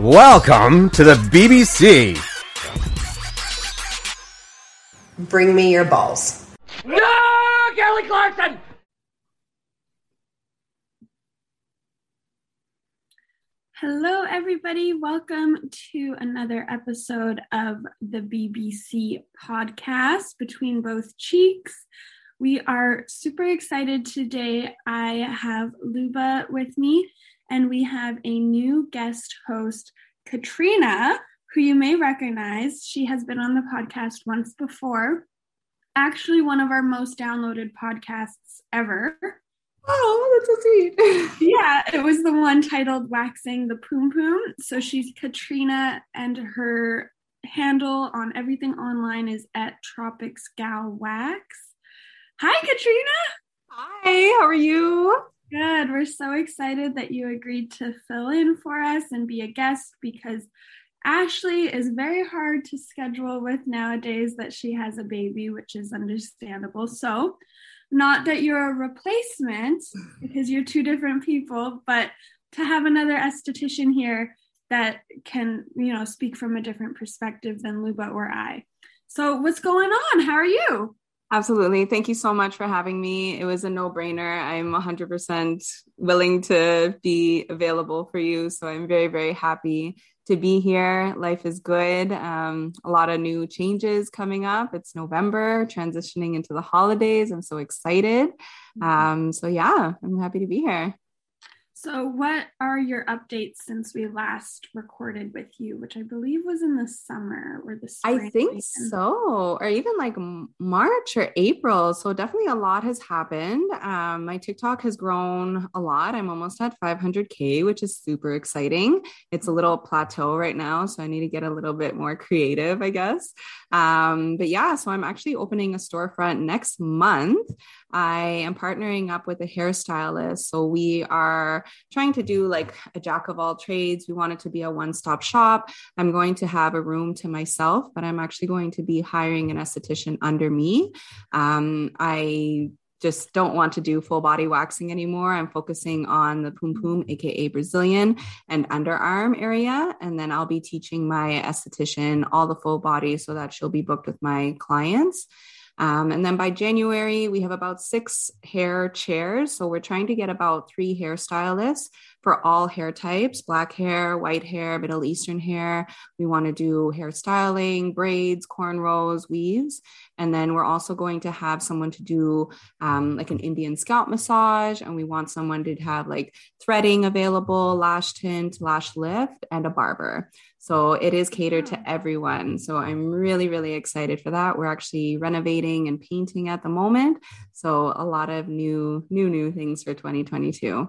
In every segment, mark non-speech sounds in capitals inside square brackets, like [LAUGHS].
Welcome to the BBC. Bring me your balls. No, Kelly Clarkson! Hello, everybody. Welcome to another episode of the BBC podcast, Between Both Cheeks. We are super excited today. I have Luba with me, and we have a new guest host, Katrina, who you may recognize. She has been on the podcast once before, actually, one of our most downloaded podcasts ever. Oh, that's so sweet. [LAUGHS] yeah, it was the one titled Waxing the Poom Poom. So she's Katrina, and her handle on everything online is at Tropics Gal Wax. Hi, Katrina. Hi, how are you? Good. We're so excited that you agreed to fill in for us and be a guest because Ashley is very hard to schedule with nowadays that she has a baby, which is understandable. So, not that you're a replacement because you're two different people, but to have another esthetician here that can, you know, speak from a different perspective than Luba or I. So, what's going on? How are you? Absolutely. Thank you so much for having me. It was a no brainer. I'm 100% willing to be available for you. So I'm very, very happy to be here. Life is good. Um, a lot of new changes coming up. It's November, transitioning into the holidays. I'm so excited. Mm-hmm. Um, so, yeah, I'm happy to be here. So, what are your updates since we last recorded with you, which I believe was in the summer or the spring? I think so, or even like March or April. So, definitely a lot has happened. Um, my TikTok has grown a lot. I'm almost at 500K, which is super exciting. It's a little plateau right now. So, I need to get a little bit more creative, I guess. Um, but yeah, so I'm actually opening a storefront next month. I am partnering up with a hairstylist. So we are trying to do like a jack of all trades. We want it to be a one stop shop. I'm going to have a room to myself, but I'm actually going to be hiring an esthetician under me. Um, I just don't want to do full body waxing anymore. I'm focusing on the poom poom, aka Brazilian, and underarm area. And then I'll be teaching my esthetician all the full body so that she'll be booked with my clients. Um, and then by January, we have about six hair chairs. So we're trying to get about three hairstylists for all hair types black hair, white hair, Middle Eastern hair. We want to do hairstyling, braids, cornrows, weaves. And then we're also going to have someone to do um, like an Indian scalp massage. And we want someone to have like threading available, lash tint, lash lift, and a barber. So it is catered to everyone. So I'm really, really excited for that. We're actually renovating and painting at the moment. So a lot of new, new, new things for 2022.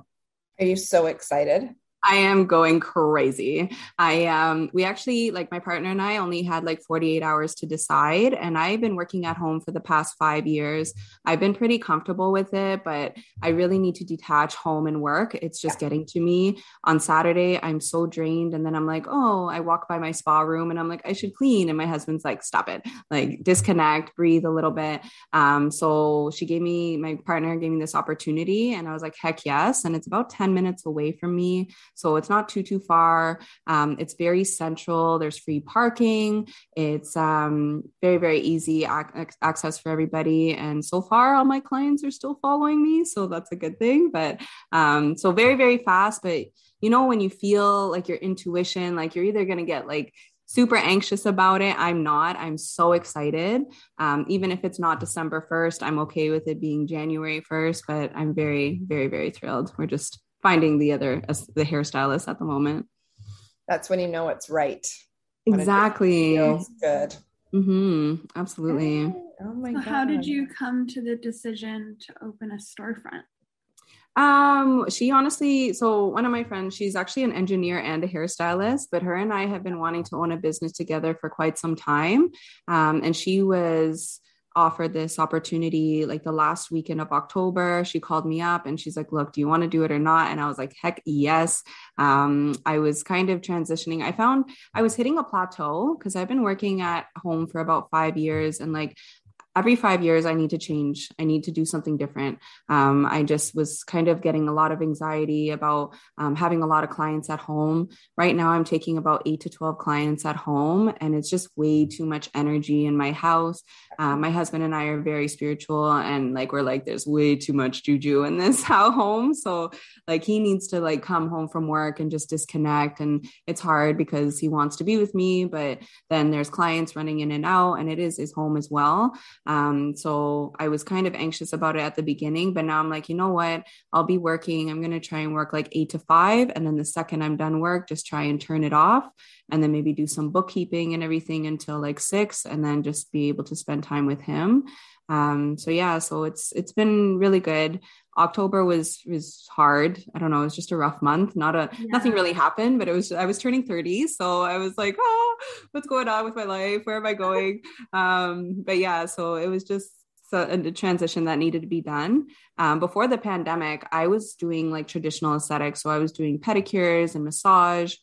Are you so excited? I am going crazy. I um we actually like my partner and I only had like 48 hours to decide and I've been working at home for the past 5 years. I've been pretty comfortable with it, but I really need to detach home and work. It's just yeah. getting to me. On Saturday, I'm so drained and then I'm like, "Oh, I walk by my spa room and I'm like, I should clean." And my husband's like, "Stop it. Like disconnect, breathe a little bit." Um so she gave me my partner gave me this opportunity and I was like, "Heck yes." And it's about 10 minutes away from me so it's not too, too far. Um, it's very central. There's free parking. It's um, very, very easy ac- access for everybody. And so far, all my clients are still following me. So that's a good thing. But um, so very, very fast. But you know, when you feel like your intuition, like you're either going to get like super anxious about it. I'm not. I'm so excited. Um, even if it's not December 1st, I'm okay with it being January 1st, but I'm very, very, very thrilled. We're just finding the other as the hairstylist at the moment. That's when you know it's right. Exactly. It good. Mm-hmm. Absolutely. Oh my so god. How did you come to the decision to open a storefront? Um, she honestly, so one of my friends, she's actually an engineer and a hairstylist, but her and I have been wanting to own a business together for quite some time. Um, and she was offered this opportunity like the last weekend of October. She called me up and she's like, Look, do you want to do it or not? And I was like, Heck yes. Um, I was kind of transitioning. I found I was hitting a plateau because I've been working at home for about five years and like every five years i need to change. I need to do something different. Um, i just was kind of getting a lot of anxiety about um, having a lot of clients at home. Right now i'm taking about 8 to 12 clients at home and it's just way too much energy in my house. Um, my husband and i are very spiritual and like we're like there's way too much juju in this [LAUGHS] home. So like he needs to like come home from work and just disconnect and it's hard because he wants to be with me but then there's clients running in and out and it is his home as well um, so i was kind of anxious about it at the beginning but now i'm like you know what i'll be working i'm going to try and work like eight to five and then the second i'm done work just try and turn it off and then maybe do some bookkeeping and everything until like six and then just be able to spend time with him um, so yeah so it's it's been really good October was was hard. I don't know, it was just a rough month. Not a yeah. nothing really happened, but it was I was turning 30, so I was like, "Oh, what's going on with my life? Where am I going?" um, but yeah, so it was just a transition that needed to be done. Um, before the pandemic, I was doing like traditional aesthetics, so I was doing pedicures and massage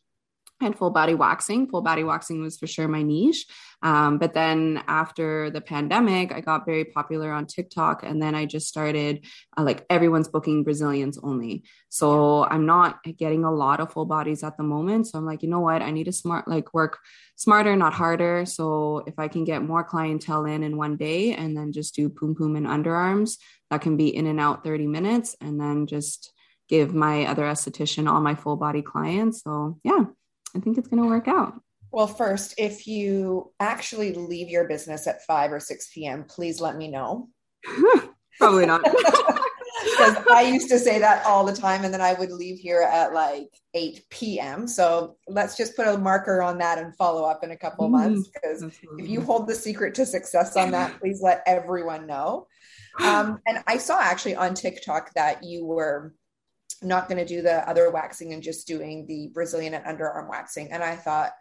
and full body waxing. Full body waxing was for sure my niche. Um, but then after the pandemic, I got very popular on TikTok. And then I just started uh, like everyone's booking Brazilians only. So I'm not getting a lot of full bodies at the moment. So I'm like, you know what? I need to smart, like work smarter, not harder. So if I can get more clientele in in one day and then just do poom poom and underarms, that can be in and out 30 minutes and then just give my other esthetician all my full body clients. So yeah, I think it's going to work out. Well, first, if you actually leave your business at 5 or 6 p.m., please let me know. [LAUGHS] Probably not. [LAUGHS] Because I used to say that all the time, and then I would leave here at like 8 p.m. So let's just put a marker on that and follow up in a couple mm, months. Because if you hold the secret to success on that, please let everyone know. [GASPS] Um, and I saw actually on TikTok that you were not going to do the other waxing and just doing the Brazilian and underarm waxing. And I thought,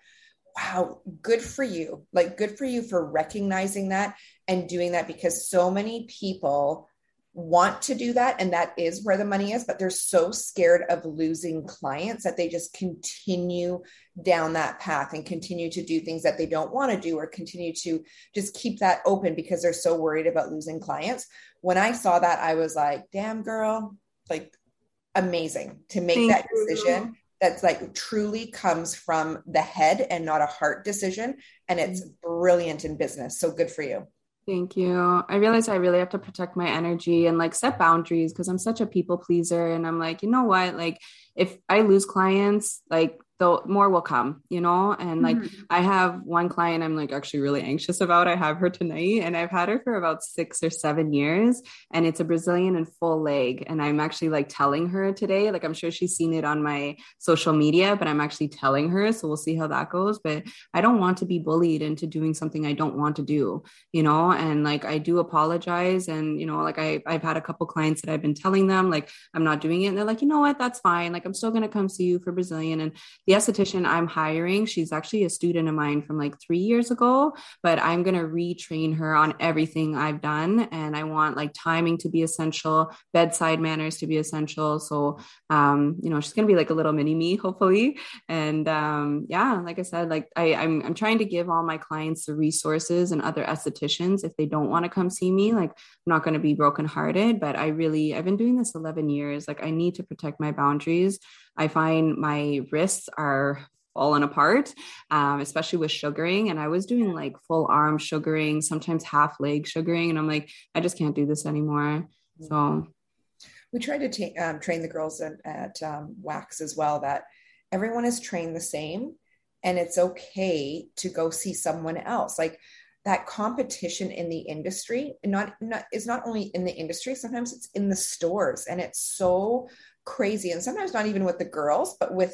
wow, good for you. Like, good for you for recognizing that and doing that because so many people want to do that. And that is where the money is, but they're so scared of losing clients that they just continue down that path and continue to do things that they don't want to do or continue to just keep that open because they're so worried about losing clients. When I saw that, I was like, damn, girl, like, amazing to make Thank that decision. You that's like truly comes from the head and not a heart decision. And it's mm-hmm. brilliant in business. So good for you. Thank you. I realize I really have to protect my energy and like set boundaries because I'm such a people pleaser. And I'm like, you know what? Like, if I lose clients, like the more will come, you know? And like mm-hmm. I have one client I'm like actually really anxious about. I have her tonight and I've had her for about six or seven years. And it's a Brazilian and full leg. And I'm actually like telling her today, like I'm sure she's seen it on my social media, but I'm actually telling her. So we'll see how that goes. But I don't want to be bullied into doing something I don't want to do, you know? And like I do apologize. And, you know, like I, I've had a couple clients that I've been telling them, like, I'm not doing it. And they're like, you know what? That's fine. Like I'm still going to come see you for Brazilian. And the esthetician I'm hiring, she's actually a student of mine from like three years ago, but I'm going to retrain her on everything I've done. And I want like timing to be essential, bedside manners to be essential. So, um, you know, she's going to be like a little mini me, hopefully. And um, yeah, like I said, like I, I'm, I'm trying to give all my clients the resources and other estheticians if they don't want to come see me. Like, I'm not going to be brokenhearted, but I really, I've been doing this 11 years. Like, I need to protect my boundaries. I find my wrists are falling apart, um, especially with sugaring. And I was doing like full arm sugaring, sometimes half leg sugaring. And I'm like, I just can't do this anymore. So we try to ta- um, train the girls at, at um, Wax as well that everyone is trained the same and it's okay to go see someone else. Like that competition in the industry, not, not is not only in the industry, sometimes it's in the stores and it's so crazy and sometimes not even with the girls but with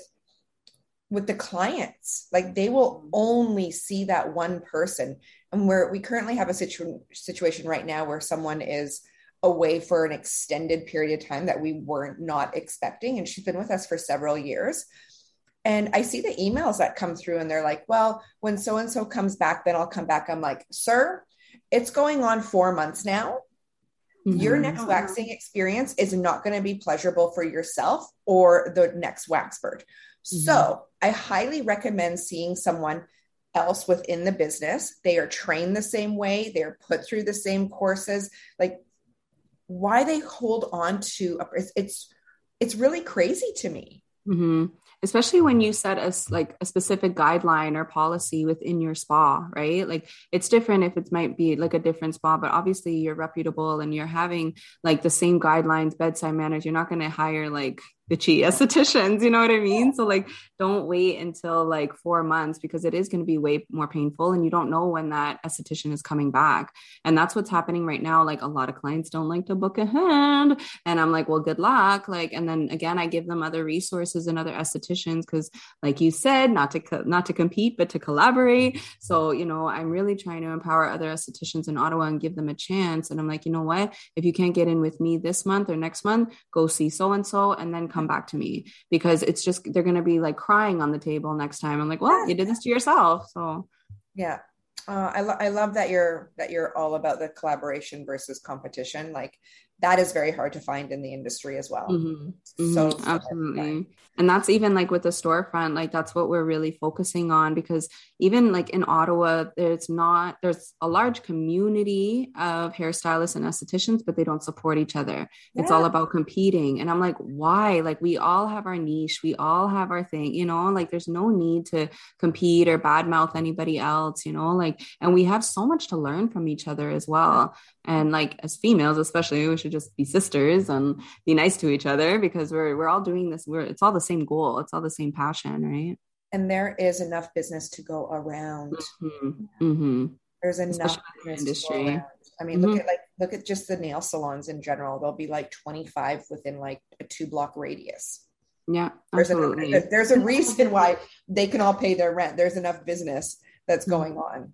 with the clients. Like they will mm-hmm. only see that one person. And where we currently have a situ- situation right now where someone is away for an extended period of time that we were not expecting and she's been with us for several years. And i see the emails that come through and they're like well when so and so comes back then i'll come back. I'm like sir it's going on 4 months now Mm-hmm. Your next waxing experience is not going to be pleasurable for yourself or the next wax bird. Mm-hmm. So I highly recommend seeing someone else within the business. They are trained the same way, they're put through the same courses. Like why they hold on to it's it's, it's really crazy to me. Mm-hmm especially when you set a like a specific guideline or policy within your spa right? Like it's different if it might be like a different spa but obviously you're reputable and you're having like the same guidelines bedside manners. You're not going to hire like bitchy estheticians you know what i mean? So like don't wait until like four months because it is going to be way more painful and you don't know when that esthetician is coming back. And that's what's happening right now. Like a lot of clients don't like to book ahead. And i'm like well good luck. Like and then again i give them other resources and other estheticians because like you said not to co- not to compete but to collaborate. So you know i'm really trying to empower other estheticians in ottawa and give them a chance. And i'm like you know what? If you can't get in with me this month or next month go see so and so and then come back to me because it's just they're going to be like crying on the table next time. I'm like, well, you did this to yourself. So yeah. Uh, I, lo- I love that you're that you're all about the collaboration versus competition. Like that is very hard to find in the industry as well. Mm-hmm. So mm-hmm. absolutely. And that's even like with the storefront, like that's what we're really focusing on because even like in Ottawa, there's not, there's a large community of hairstylists and estheticians, but they don't support each other. Yeah. It's all about competing. And I'm like, why? Like we all have our niche, we all have our thing, you know, like there's no need to compete or badmouth anybody else, you know, like, and we have so much to learn from each other as well. And like as females, especially, we should just be sisters and be nice to each other because we're we're all doing this. We're it's all the same goal. It's all the same passion, right? And there is enough business to go around. Mm-hmm. Mm-hmm. There's enough industry. I mean, mm-hmm. look at like look at just the nail salons in general. There'll be like 25 within like a two block radius. Yeah, there's a, there's a [LAUGHS] reason why they can all pay their rent. There's enough business that's mm-hmm. going on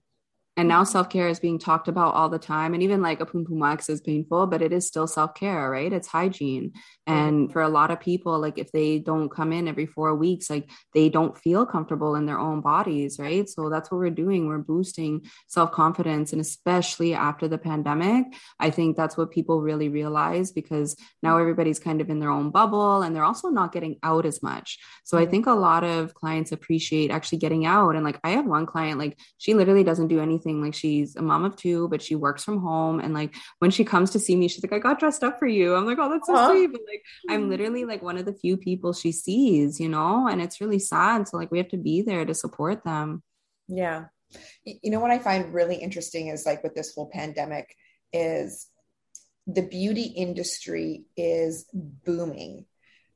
and now self-care is being talked about all the time. And even like a pum pum wax is painful but it is still self-care right? It's hygiene. And for a lot of people like if they don't come in every four weeks like they don't feel comfortable in their own bodies right? So that's what we're doing. We're boosting self-confidence and especially after the pandemic i think that's what people really realize because now mm-hmm. everybody's kind of in their own bubble and they're also not getting out as much. So i mm-hmm. think a lot of clients appreciate actually getting out. And like i have one client like she literally doesn't do anything like she's a mom of two, but she works from home. And like when she comes to see me, she's like, I got dressed up for you. I'm like, oh, that's so uh-huh. sweet. But like I'm literally like one of the few people she sees, you know, and it's really sad. So like we have to be there to support them. Yeah. You know what I find really interesting is like with this whole pandemic is the beauty industry is booming.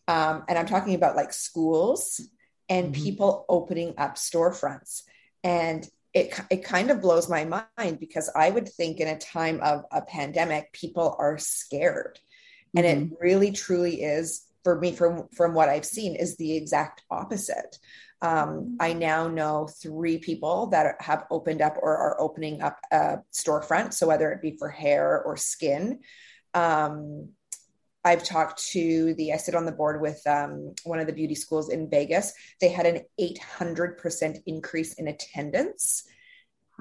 Um, and I'm talking about like schools and mm-hmm. people opening up storefronts. And it, it kind of blows my mind because I would think in a time of a pandemic, people are scared. Mm-hmm. And it mm-hmm. really truly is for me, from, from what I've seen, is the exact opposite. Um, I now know three people that have opened up or are opening up a storefront. So whether it be for hair or skin, um, I've talked to the, I sit on the board with um, one of the beauty schools in Vegas. They had an 800% increase in attendance,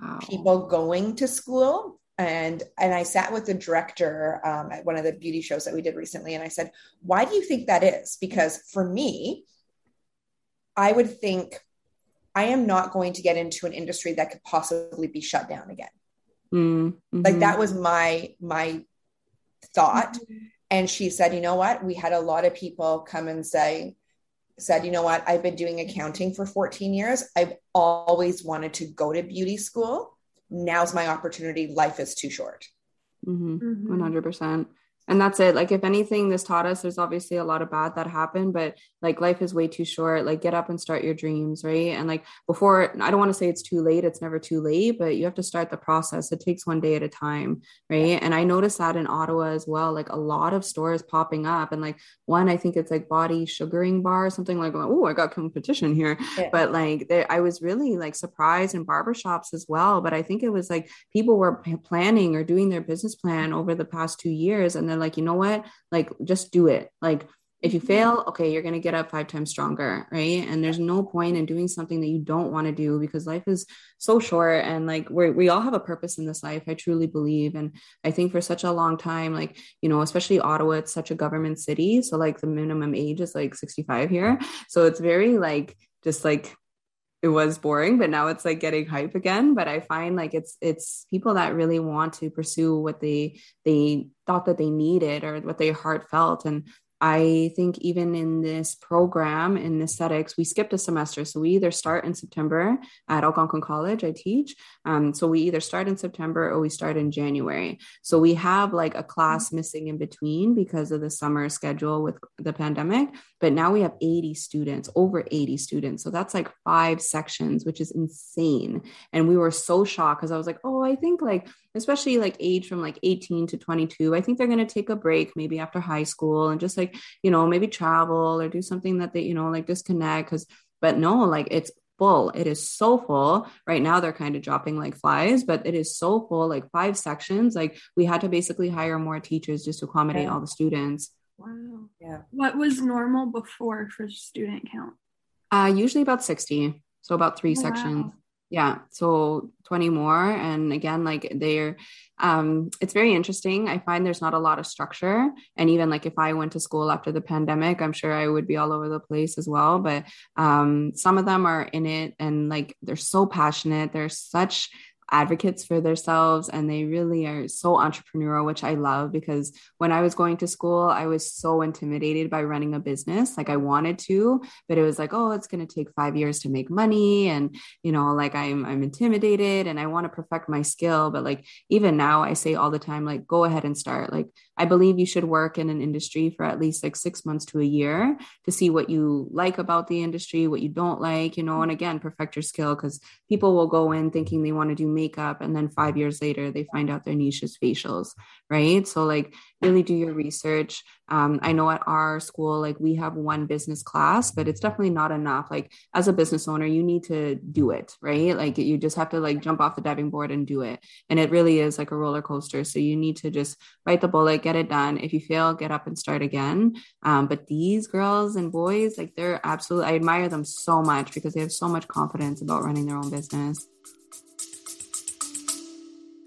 wow. people going to school. And, and I sat with the director um, at one of the beauty shows that we did recently. And I said, why do you think that is? Because for me, I would think I am not going to get into an industry that could possibly be shut down again. Mm-hmm. Like that was my, my thought. Mm-hmm and she said, you know what? We had a lot of people come and say, said, you know what? I've been doing accounting for 14 years. I've always wanted to go to beauty school. Now's my opportunity. Life is too short. Mm-hmm. Mm-hmm. 100% and that's it. Like if anything this taught us there's obviously a lot of bad that happened but like life is way too short. Like get up and start your dreams right? And like before i don't want to say it's too late it's never too late but you have to start the process. It takes one day at a time right? And i noticed that in ottawa as well like a lot of stores popping up and like one i think it's like body sugaring bar or something like oh i got competition here. Yeah. but like i was really like surprised in barbershops as well but i think it was like people were planning or doing their business plan over the past two years and they're like, you know what? Like, just do it. Like, if you mm-hmm. fail, okay, you're going to get up five times stronger, right? And there's no point in doing something that you don't want to do because life is so short and like we we all have a purpose in this life. I truly believe. And I think for such a long time, like, you know, especially Ottawa, it's such a government city. So like the minimum age is like 65 here. So it's very like, just like it was boring but now it's like getting hype again. But i find like it's it's people that really want to pursue what they they thought that they needed or what their heart felt. And I think even in this program in aesthetics, we skipped a semester. So we either start in September at Algonquin College, I teach. Um, so we either start in September or we start in January. So we have like a class missing in between because of the summer schedule with the pandemic. But now we have 80 students, over 80 students. So that's like five sections, which is insane. And we were so shocked because I was like, oh, I think like especially like age from like 18 to 22 i think they're going to take a break maybe after high school and just like you know maybe travel or do something that they you know like disconnect because but no like it's full. It is so full. Right now they're kind of dropping like flies but it is so full like five sections. Like we had to basically hire more teachers just to accommodate yeah. all the students. Wow. Yeah. What was normal before for student count? Uh usually about 60 so about three oh, sections. wow yeah so 20 more and again like they're um it's very interesting. I find there's not a lot of structure and even like if i went to school after the pandemic i'm sure i would be all over the place as well but um some of them are in it and like they're so passionate. They're such advocates for themselves and they really are so entrepreneurial which i love because when i was going to school i was so intimidated by running a business. Like i wanted to but it was like oh it's going to take 5 years to make money and you know like i'm i'm intimidated and i want to perfect my skill but like even now i say all the time like go ahead and start. Like I believe you should work in an industry for at least like six months to a year to see what you like about the industry, what you don't like, you know, and again, perfect your skill because people will go in thinking they want to do makeup and then five years later they find out their niche is facials, right? So, like, really do your research. Um, I know at our school, like we have one business class, but it's definitely not enough. Like as a business owner, you need to do it, right? Like you just have to like jump off the diving board and do it. And it really is like a roller coaster. So you need to just bite the bullet, get it done. If you fail, get up and start again. Um, but these girls and boys, like they're absolutely, I admire them so much because they have so much confidence about running their own business.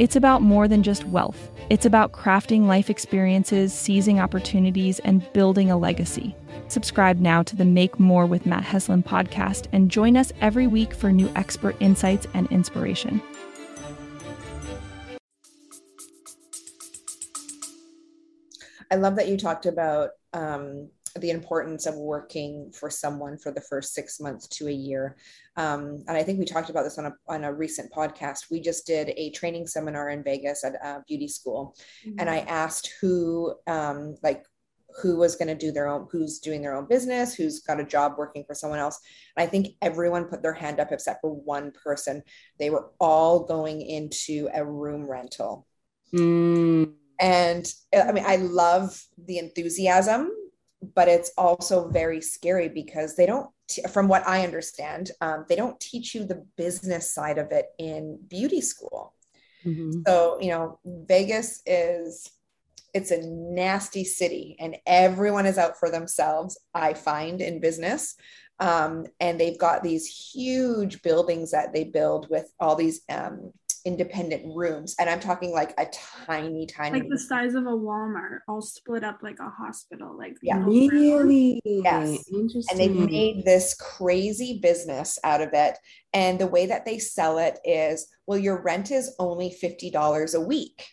It's about more than just wealth. It's about crafting life experiences, seizing opportunities, and building a legacy. Subscribe now to the Make More with Matt Heslin podcast and join us every week for new expert insights and inspiration. I love that you talked about um, the importance of working for someone for the first six months to a year. Um, and I think we talked about this on a, on a recent podcast. We just did a training seminar in Vegas at a beauty school. Mm-hmm. And I asked who, um, like, who was going to do their own, who's doing their own business, who's got a job working for someone else. And I think everyone put their hand up except for one person. They were all going into a room rental. Mm. And I mean, I love the enthusiasm but it's also very scary because they don't from what i understand um, they don't teach you the business side of it in beauty school mm-hmm. so you know vegas is it's a nasty city and everyone is out for themselves i find in business um, and they've got these huge buildings that they build with all these um, independent rooms and i'm talking like a tiny tiny like the size of a walmart all split up like a hospital like yeah. really? Yes. And they made this crazy business out of it and the way that they sell it is well your rent is only $50 a week.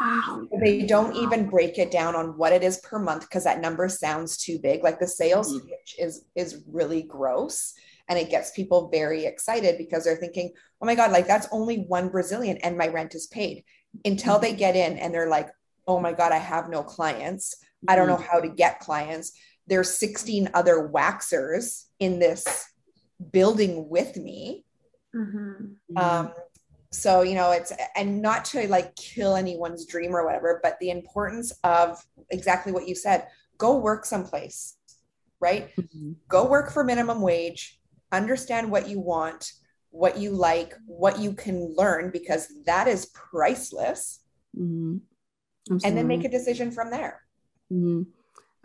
Wow. They don't even break it down on what it is per month because that number sounds too big. Like the sales mm-hmm. pitch is is really gross and it gets people very excited because they're thinking oh my god like that's only one brazilian and my rent is paid. Until they get in and they're like oh my god i have no clients. I don't know how to get clients. There's 16 other waxers in this building with me. Mm-hmm. um, so you know it's and not to like kill anyone's dream or whatever but the importance of exactly what you said go work someplace right? Mm-hmm. go work for minimum wage understand what you want, what you like, what you can learn, because that is priceless. Mm-hmm. And then make a decision from there. Mm-hmm.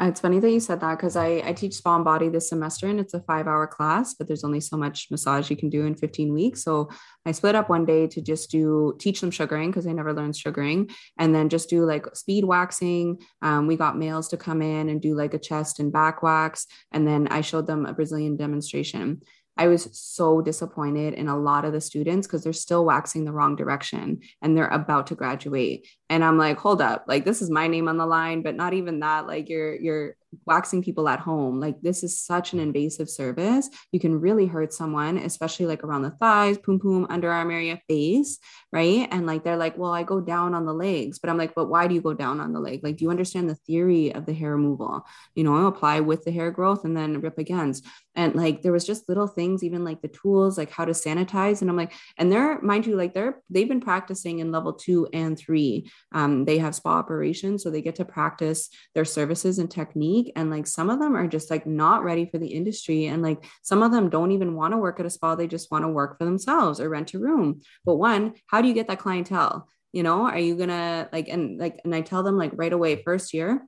Uh, it's funny that you said that because I, I teach spa and body this semester and it's a five hour class, but there's only so much massage you can do in 15 weeks. So I split up one day to just do teach them sugaring because they never learned sugaring and then just do like speed waxing. Um, we got males to come in and do like a chest and back wax. And then I showed them a Brazilian demonstration. I was so disappointed in a lot of the students because they're still waxing the wrong direction and they're about to graduate. And I'm like, hold up, like this is my name on the line, but not even that. Like you're you're waxing people at home. Like this is such an invasive service. You can really hurt someone, especially like around the thighs, poom poom, underarm area, face, right? And like they're like, well, I go down on the legs, but I'm like, but why do you go down on the leg? Like, do you understand the theory of the hair removal? You know, apply with the hair growth and then rip against. And like there was just little things, even like the tools, like how to sanitize. And I'm like, and they're mind you, like they're they've been practicing in level two and three. Um, they have spa operations, so they get to practice their services and technique and like some of them are just like not ready for the industry and like some of them don't even want to work at a spa they just want to work for themselves or rent a room but one how do you get that clientele you know are you gonna like and like and i tell them like right away first year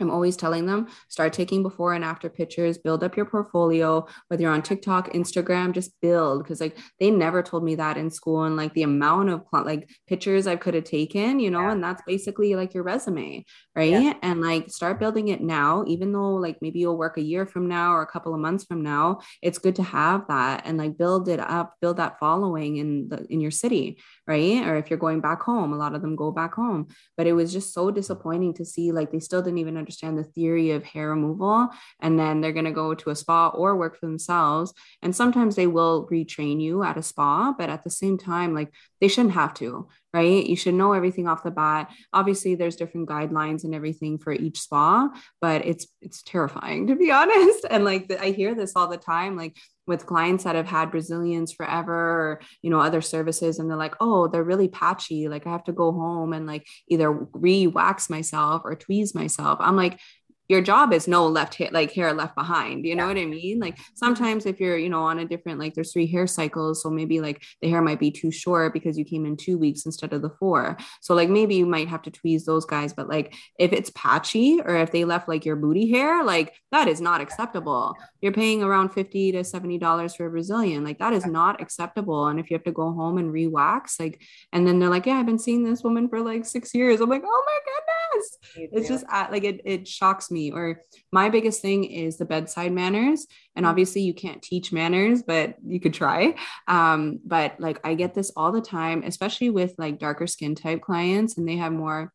I'm always telling them start taking before and after pictures, build up your portfolio, whether you're on TikTok, Instagram, just build. Cause like they never told me that in school and like the amount of like pictures I could have taken, you know, yeah. and that's basically like your resume. Right. Yeah. And like start building it now, even though like maybe you'll work a year from now or a couple of months from now, it's good to have that and like build it up, build that following in the, in your city. Right. Or if you're going back home, a lot of them go back home, but it was just so disappointing to see like they still didn't even understand the theory of hair removal and then they're going to go to a spa or work for themselves. And sometimes they will retrain you at a spa but at the same time like they shouldn't have to right you should know everything off the bat obviously there's different guidelines and everything for each spa but it's it's terrifying [LAUGHS] to be honest and like i hear this all the time like with clients that have had Brazilians forever or, you know, other services. And they're like, oh, they're really patchy. Like I have to go home and like either re wax myself or tweeze myself. I'm like, your job is no left hair, like hair left behind. You yeah. know what I mean? Like mm-hmm. sometimes if you're, you know, on a different, like there's three hair cycles. So maybe like the hair might be too short because you came in two weeks instead of the four. So like maybe you might have to tweeze those guys. But like if it's patchy or if they left like your booty hair, like that is not acceptable. You're paying around 50 to $70 for a Brazilian. Like that is not acceptable. And if you have to go home and re-wax, like, and then they're like, yeah, I've been seeing this woman for like six years. I'm like, oh my goodness. It's just uh, like it, it shocks me me or my biggest thing is the bedside manners. And mm-hmm. obviously you can't teach manners but you could try. Um, but like i get this all the time especially with like darker skin type clients and they have more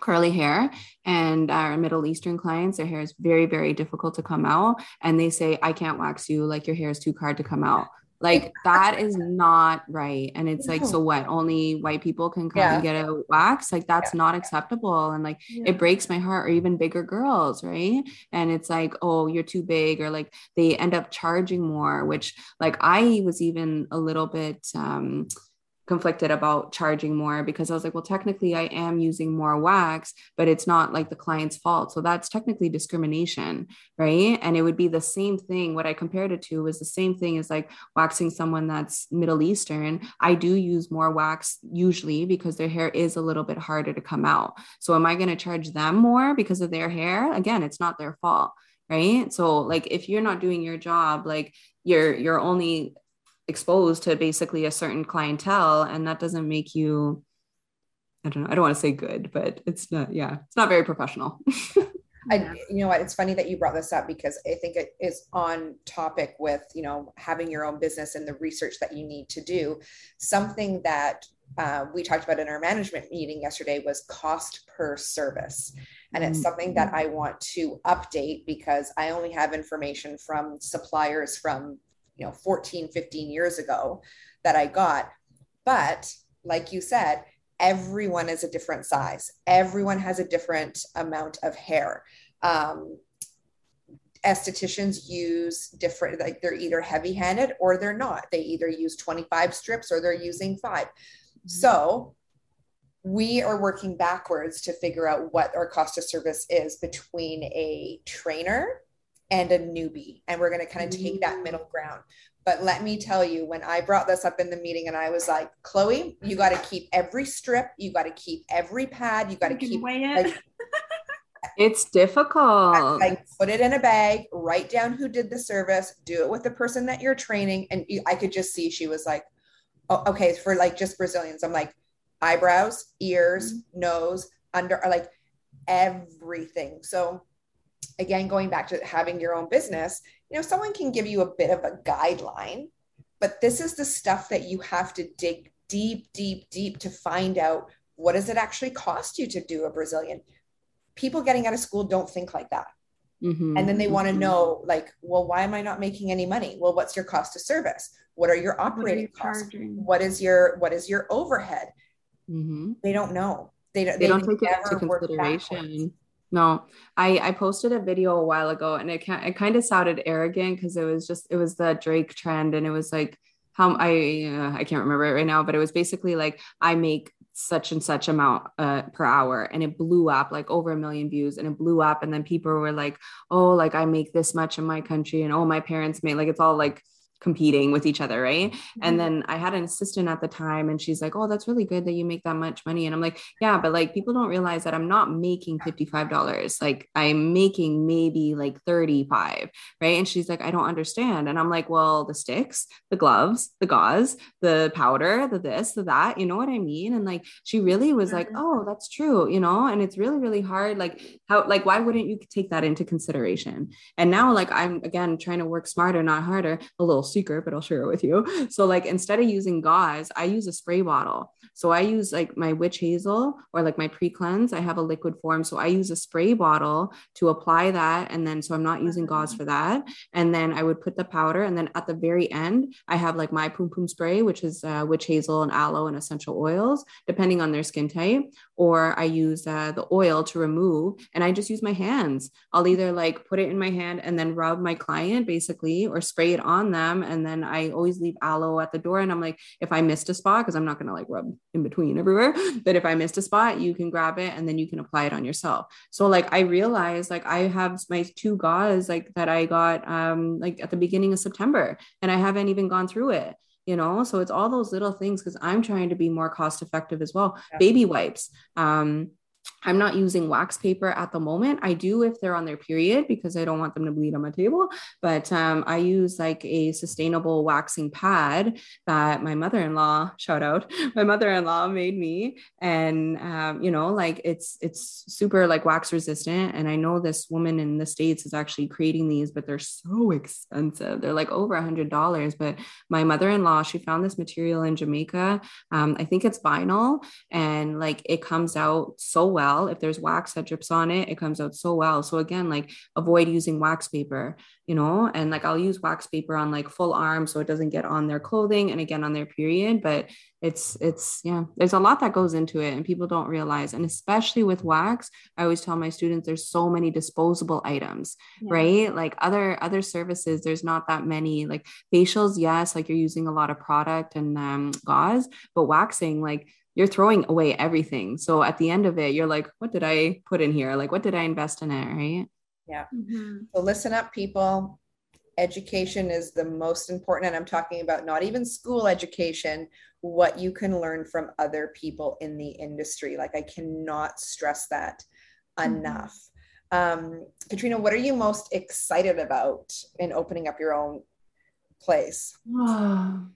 curly hair and our middle eastern clients their hair is very very difficult to come out. And they say i can't wax you. Like your hair is too hard to come out like that is not right. And it's like, so what? Only white people can come yeah. and get a wax? Like that's yeah. not acceptable. And like yeah. it breaks my heart, or even bigger girls, right? And it's like, oh, you're too big, or like they end up charging more, which like I was even a little bit um conflicted about charging more because I was like, well, technically I am using more wax, but it's not like the client's fault. So that's technically discrimination, right? And it would be the same thing. What I compared it to was the same thing as like waxing someone that's Middle Eastern. I do use more wax usually because their hair is a little bit harder to come out. So am I going to charge them more because of their hair? Again, it's not their fault right so like if you're not doing your job like you're you're only exposed to basically a certain clientele and that doesn't make you i don't know i don't want to say good but it's not yeah it's not very professional [LAUGHS] I, you know what, it's funny that you brought this up because I think it is on topic with, you know, having your own business and the research that you need to do. Something that uh, we talked about in our management meeting yesterday was cost per service. And it's something that mm-hmm. I want to update because I only have information from suppliers from you know 14 15 years ago that i got. But like you said everyone is a different size. Everyone has a different amount of hair. Um, estheticians use different like they're either heavy handed or they're not. They either use 25 strips or they're using 5 mm-hmm. so we are working backwards to figure out what our cost of service is between a trainer and a newbie. And we're going to kind of take that mm. middle ground. But let me tell you, when I brought this up in the meeting and I was like, Chloe, you got to keep every strip, you got to keep every pad, you got to keep weigh it. like, [LAUGHS] It's difficult. like put it in a bag, write down who did the service, do it with the person that you're training. And you, I could just see she was like, oh, okay, for like just Brazilians. I'm like, eyebrows, ears, mm. nose, under, like everything. So again, going back to having your own business, you know, someone can give you a bit of a guideline, but this is the stuff that you have to dig deep, deep, deep to find out what does it actually cost you to do a Brazilian. People getting out of school don't think like that. Mhm, And then they want to mhm. know, like, well, why am I not making any money? Well, what's your cost of service? What are your What are operating you costs? charging? What is your what is your overhead? Mhm. They don't know. They don't. they don't take it into consideration. No i i posted a video a while ago and it it kind of sounded arrogant because it was just it was the drake trend and it was like how i uh, i can't remember it right now but it was basically like i make such and such amount uh, per hour and it blew up like over a million views and it blew up and then people were like oh like i make this much in my country and oh my parents made like it's all like competing with each other right and mm-hmm. then I had an assistant at the time, and she's like, Oh, that's really good that you make that much money. And I'm like, Yeah, but like people don't realize that I'm not making $55. Like I'm making maybe like 35. Right. And she's like, I don't understand. And I'm like, Well, the sticks, the gloves, the gauze, the powder, the this, the that, you know what I mean? And like she really was like, mm-hmm. Oh, that's true, you know, and it's really, really hard. Like, how, like, why wouldn't you take that into consideration? And now, like, I'm again trying to work smarter, not harder. A little secret, but I'll share it with you. [LAUGHS] So, like, instead of using gauze, I use a spray bottle. So I use like my witch hazel or like my pre cleanse. I have a liquid form. So I use a spray bottle to apply that. And then, so I'm not using gauze for that. And then I would put the powder. And then at the very end, I have like my pum pum spray, which is uh, witch hazel and aloe and essential oils, depending on their skin type. Or I use uh, the oil to remove and I just use my hands. I'll either like put it in my hand and then rub my client basically or spray it on them. And then I always leave aloe at the door. And I'm like, if I missed a spot, because I'm not going to like rub in between everywhere, [LAUGHS] but if I missed a spot, you can grab it and then you can apply it on yourself. So like I realized like I have my two gauze like that I got um like at the beginning of September and I haven't even gone through it you know so it's all those little things because i'm trying to be more cost effective as well Yeah. baby wipes um I'm not using wax paper at the moment. I do if they're on their period because I don't want them to bleed on my table. But um, I use like a sustainable waxing pad that my mother in law, [LAUGHS] shout out, my mother in law made me. And, um, you know, like it's, it's super like wax resistant. And I know this woman in the States is actually creating these, but they're so expensive. They're like over a hundred dollars. But my mother in law, she found this material in Jamaica. Um, I think it's vinyl and like it comes out so well. If there's wax that drips on it, it comes out so well. So again, like avoid using wax paper, you know, and like I'll use wax paper on like full arm so it doesn't get on their clothing and again on their period. But it's it's yeah, there's a lot that goes into it and people don't realize. And especially with wax, I always tell my students there's so many disposable items, Yeah. right? Like other other services, there's not that many. Like facials, yes, like you're using a lot of product and um, gauze, but waxing, like you're throwing away everything. So at the end of it, you're like, what did I put in here? Like, what did I invest in it? Right. Mhm. So listen up, people. Education is the most important. And I'm talking about not even school education, what you can learn from other people in the industry. Like, I cannot stress that enough. Um, Katrina, what are you most excited about in opening up your own place? [SIGHS]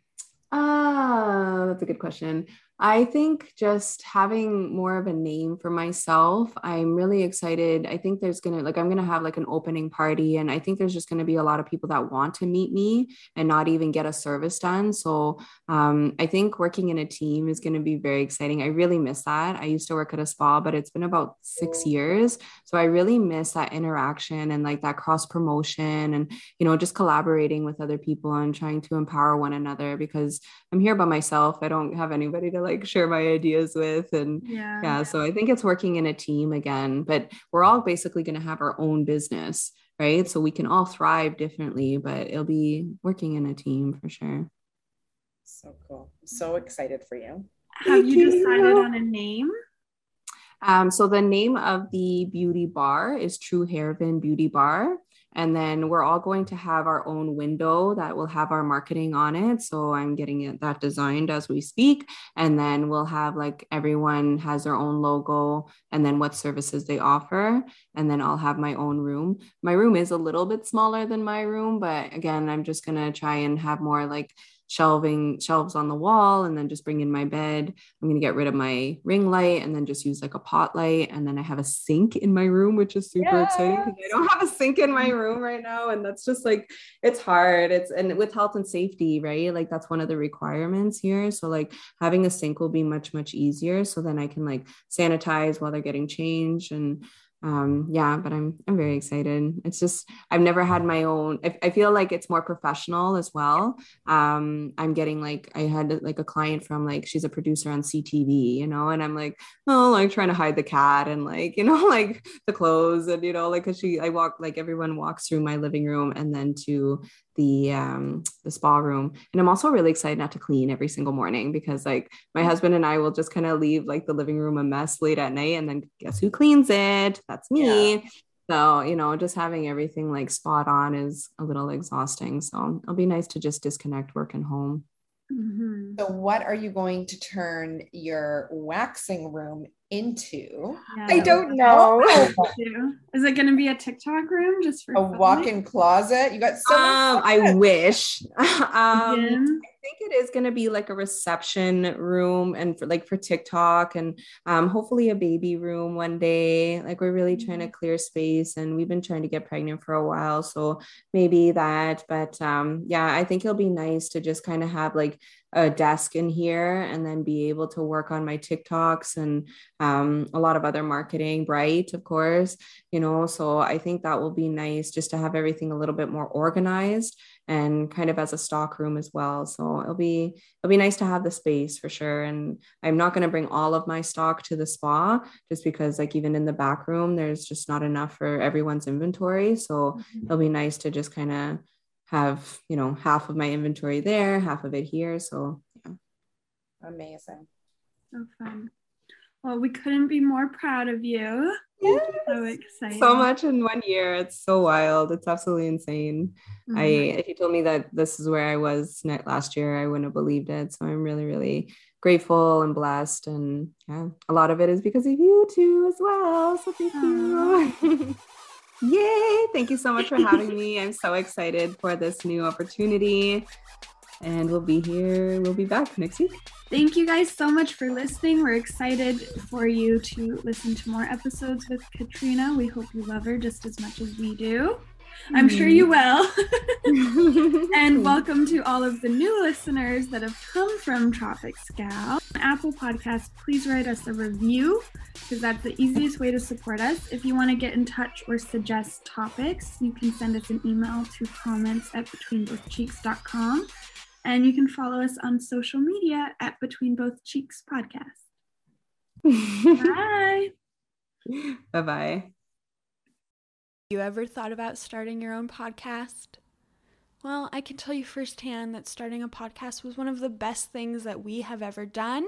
Ah, that's a good question. I think just having more of a name for myself, I'm really excited. I think there's gonna like I'm gonna have like an opening party, and I think there's just gonna be a lot of people that want to meet me and not even get a service done. So um, I think working in a team is gonna be very exciting. I really miss that. I used to work at a spa, but it's been about six years, so I really miss that interaction and like that cross promotion and you know just collaborating with other people and trying to empower one another because I'm here by myself. I don't have anybody to like share my ideas with. And Yeah. yeah, so I think it's working in a team again, but we're all basically going to have our own business, right? So we can all thrive differently, but it'll be working in a team for sure. So cool. So excited for you. Have you Thank you. decided on a name? Um, so the name of the beauty bar is True Hairvin Beauty Bar. And then we're all going to have our own window that will have our marketing on it. So I'm getting it that designed as we speak. And then we'll have like everyone has their own logo and then what services they offer. And then I'll have my own room. My room is a little bit smaller than my room, but again, I'm just going to try and have more like shelving shelves on the wall and then just bring in my bed. I'm going to get rid of my ring light and then just use like a pot light. And then I have a sink in my room, which is super yes. exciting because I don't have a sink in my room right now. And that's just like, it's hard. It's, and with health and safety, right? Like that's one of the requirements here. So like having a sink will be much, much easier. So then I can like sanitize while they're getting changed and um yeah but i'm i'm very excited. It's just i've never had my own I, I, feel like it's more professional as well. Um i'm getting like i had like a client from like she's a producer on ctv you know and i'm like oh like trying to hide the cat and like [LAUGHS] you know like the clothes and you know like because she i walk like everyone walks through my living room and then to the um the spa room. And i'm also really excited not to clean every single morning because like my husband and i will just kind of leave like the living room a mess late at night and then guess who cleans it? That's me. Yeah. so you know just having everything like spot on is a little exhausting. So it'll be nice to just disconnect work and home. Mm-hmm. so what are you going to turn your waxing room into? Yeah. I don't know. [LAUGHS] Is it going to be a TikTok room just for a walk-in closet? You got so. Um, I wish. [LAUGHS] um, I think it is going to be like a reception room and for like for TikTok and um, hopefully a baby room one day. Like we're really trying to mm-hmm. clear space and we've been trying to get pregnant for a while. So maybe that. But um, yeah, I think it'll be nice to just kind of have like a desk in here and then be able to work on my TikToks and um, a lot of other marketing, Bright, of course, you know. So I think that will be nice just to have everything a little bit more organized and kind of as a stock room as well. So it'll be it'll be nice to have the space for sure. And I'm not going to bring all of my stock to the spa just because like even in the back room, there's just not enough for everyone's inventory. So mm-hmm. it'll be nice to just kind of have you know half of my inventory there half of it here so yeah amazing so fun well we couldn't be more proud of you yes. so excited so much in one year it's so wild it's absolutely insane mm-hmm. i if you told me that this is where i was last year i wouldn't have believed it so i'm really really grateful and blessed and yeah a lot of it is because of you too as well so thank you [LAUGHS] Yay! Thank you so much for having me. I'm so excited for this new opportunity. And we'll be here, we'll be back next week. Thank you guys so much for listening. We're excited for you to listen to more episodes with Katrina. We hope you love her just as much as we do. I'm sure you mm-hmm. will. [LAUGHS] and welcome to all of the new listeners that have come from Tropic Scout. Apple Podcast, please write us a review because that's the easiest way to support us. If you want to get in touch or suggest topics, you can send us an email to comments at betweenbothcheeks.com. And you can follow us on social media at Between Both Cheeks Podcast. Bye. [LAUGHS] Bye bye. You ever thought about starting your own podcast? Well, I can tell you firsthand that starting a podcast was one of the best things that we have ever done,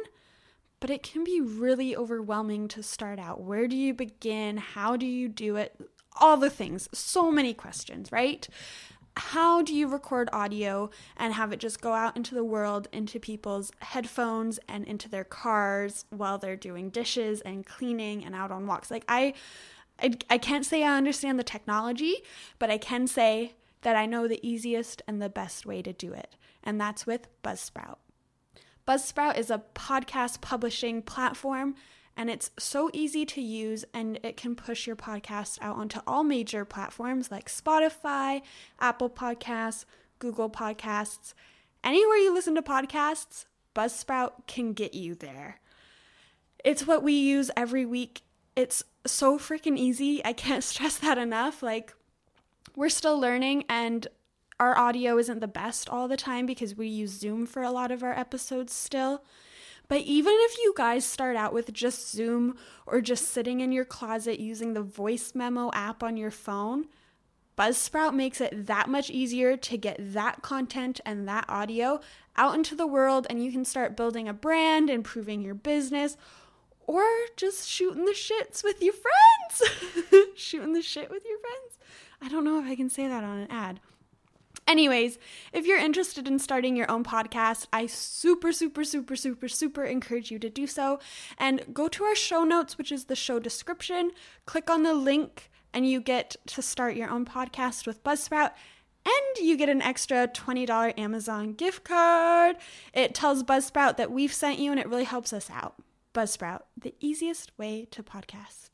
but it can be really overwhelming to start out. Where do you begin? How do you do it? All the things. So many questions, right? How do you record audio and have it just go out into the world, into people's headphones and into their cars while they're doing dishes and cleaning and out on walks? Like, I I, I can't say I understand the technology, but I can say that I know the easiest and the best way to do it, and that's with Buzzsprout. Buzzsprout is a podcast publishing platform, and it's so easy to use, and it can push your podcast out onto all major platforms like Spotify, Apple Podcasts, Google Podcasts. Anywhere you listen to podcasts, Buzzsprout can get you there. It's what we use every week. It's so freaking easy. I can't [LAUGHS] stress that enough. Like, we're still learning, and our audio isn't the best all the time because we use Zoom for a lot of our episodes still. But even if you guys start out with just Zoom or just sitting in your closet using the voice memo app on your phone, Buzzsprout makes it that much easier to get that content and that audio out into the world, and you can start building a brand, improving your business, or just shooting the shits with your friends. [LAUGHS] shooting the shit with your friends. I don't know if I can say that on an ad. Anyways, if you're interested in starting your own podcast, I super, super, super, super, super encourage you to do so. And go to our show notes, which is the show description, click on the link, and you get to start your own podcast with Buzzsprout. And you get an extra $20 Amazon gift card. It tells Buzzsprout that we've sent you, and it really helps us out. Buzzsprout, the easiest way to podcast.